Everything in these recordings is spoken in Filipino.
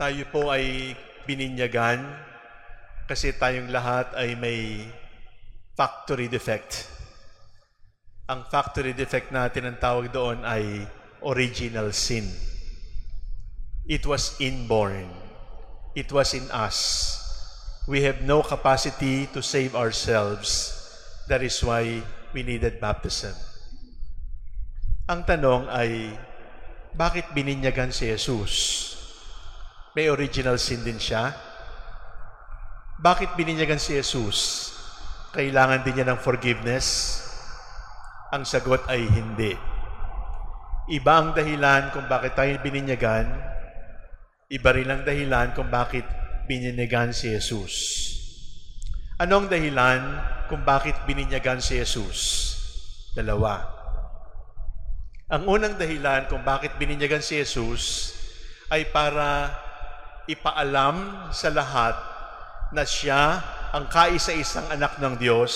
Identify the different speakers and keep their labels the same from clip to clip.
Speaker 1: Tayo po ay bininyagan kasi tayong lahat ay may factory defect. Ang factory defect natin ang tawag doon ay original sin. It was inborn. It was in us. We have no capacity to save ourselves. That is why we needed baptism. Ang tanong ay, bakit bininyagan si Jesus? May original sin din siya? Bakit bininyagan si Jesus? Kailangan din niya ng forgiveness? Ang sagot ay hindi. Iba ang dahilan kung bakit tayo bininyagan, iba rin ang dahilan kung bakit bininyagan si Jesus. Ano ang dahilan kung bakit bininyagan si Jesus? Dalawa. Ang unang dahilan kung bakit bininyagan si Jesus ay para ipaalam sa lahat na siya ang kaisa-isang anak ng Diyos,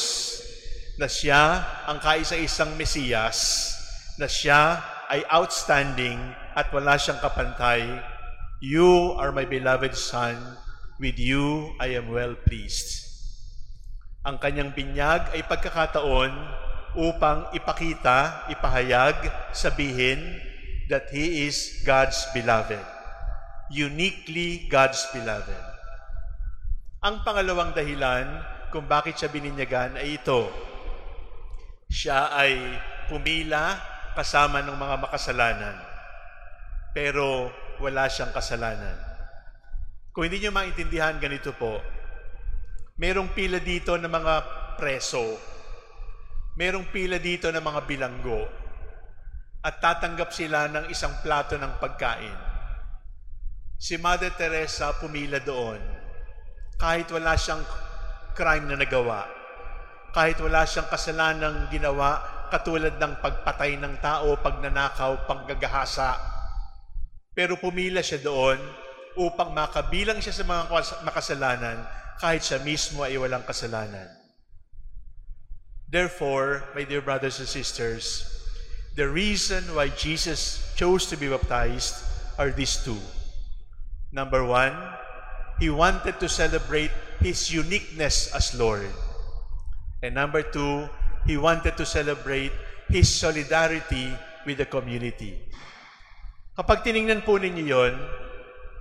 Speaker 1: na siya ang kaisa-isang Mesiyas, na siya ay outstanding at wala siyang kapantay. You are my beloved Son, with you I am well pleased. Ang kanyang binyag ay pagkakataon upang ipakita, ipahayag, sabihin that He is God's beloved. Uniquely God's beloved. Ang pangalawang dahilan kung bakit siya bininyagan ay ito. Siya ay pumila kasama ng mga makasalanan. Pero wala siyang kasalanan. Kung hindi nyo maintindihan, ganito po. Merong pila dito ng mga preso. Merong pila dito ng mga bilanggo. At tatanggap sila ng isang plato ng pagkain. Si Mother Teresa pumila doon. Kahit wala siyang crime na nagawa. Kahit wala siyang kasalanang ginawa katulad ng pagpatay ng tao, pagnanakaw, panggagahasa. Pero pumila siya doon upang makabilang siya sa mga makasalanan kahit siya mismo ay walang kasalanan. Therefore, my dear brothers and sisters, the reason why Jesus chose to be baptized are these two. Number one, He wanted to celebrate His uniqueness as Lord. And number two, He wanted to celebrate His solidarity with the community. Kapag tiningnan po ninyo yon,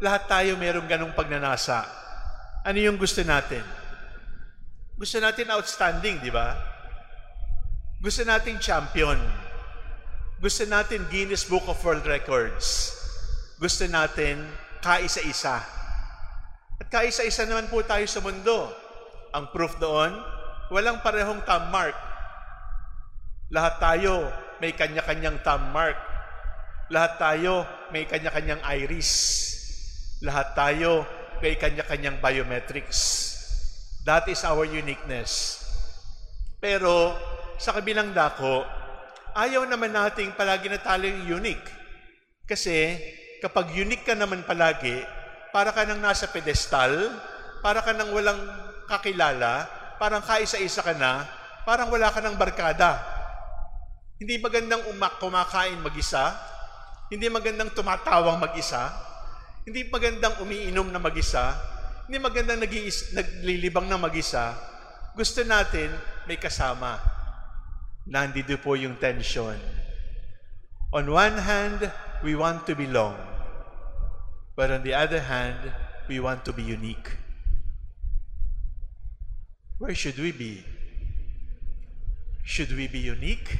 Speaker 1: lahat tayo mayroong ganong pagnanasa. Ano yung gusto natin? Gusto natin outstanding, di ba? Gusto nating champion. Gusto natin Guinness Book of World Records. Gusto natin kaisa-isa. At kaisa-isa naman po tayo sa mundo. Ang proof doon, walang parehong thumb mark. Lahat tayo may kanya-kanyang thumb mark. Lahat tayo may kanya-kanyang iris. Lahat tayo may kanya-kanyang biometrics. That is our uniqueness. Pero sa kabilang dako, ayaw naman nating palagi na taling unique. Kasi kapag unique ka naman palagi, para ka nang nasa pedestal, para ka nang walang kakilala, parang kaisa-isa ka na, parang wala ka ng barkada. Hindi magandang umak kumakain mag-isa, hindi magandang tumatawang mag-isa, hindi magandang umiinom na mag-isa, hindi magandang naglilibang na mag-isa. Gusto natin may kasama. Nandito po yung tension. On one hand, we want to belong. But on the other hand, we want to be unique. Where should we be? Should we be unique?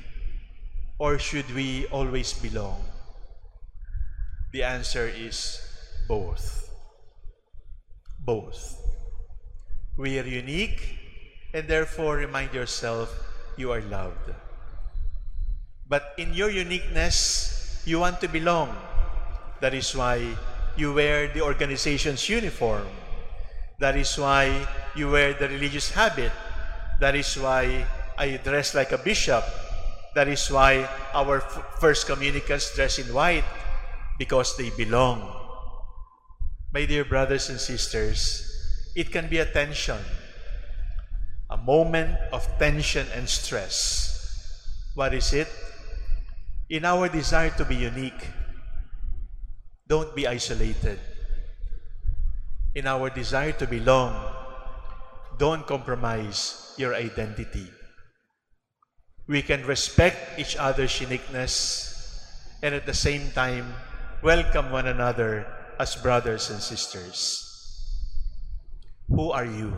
Speaker 1: Or should we always belong? The answer is both. Both. We are unique, and therefore remind yourself you are loved. But in your uniqueness, you want to belong. That is why you wear the organization's uniform. That is why you wear the religious habit. That is why I dress like a bishop. That is why our first communicants dress in white, because they belong. My dear brothers and sisters, it can be a tension, a moment of tension and stress. What is it? In our desire to be unique, don't be isolated. in our desire to belong, don't compromise your identity. We can respect each other's uniqueness and at the same time welcome one another as brothers and sisters. Who are you?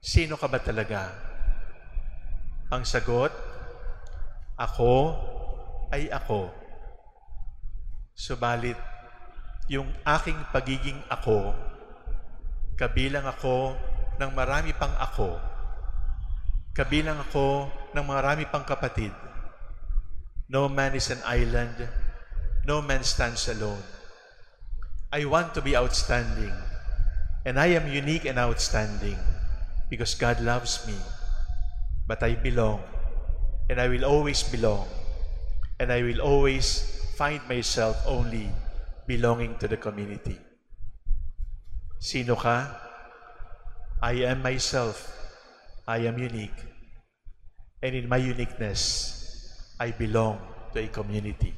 Speaker 1: Sino ka ba talaga? Ang sagot, ako ay ako. Subalit, yung aking pagiging ako, kabilang ako ng marami pang ako, kabilang ako ng marami pang kapatid. No man is an island, no man stands alone. I want to be outstanding, and I am unique and outstanding because God loves me. But I belong, and I will always belong, and I will always find myself only belonging to the community. Sino ka? I am myself. I am unique. And in my uniqueness, I belong to a community.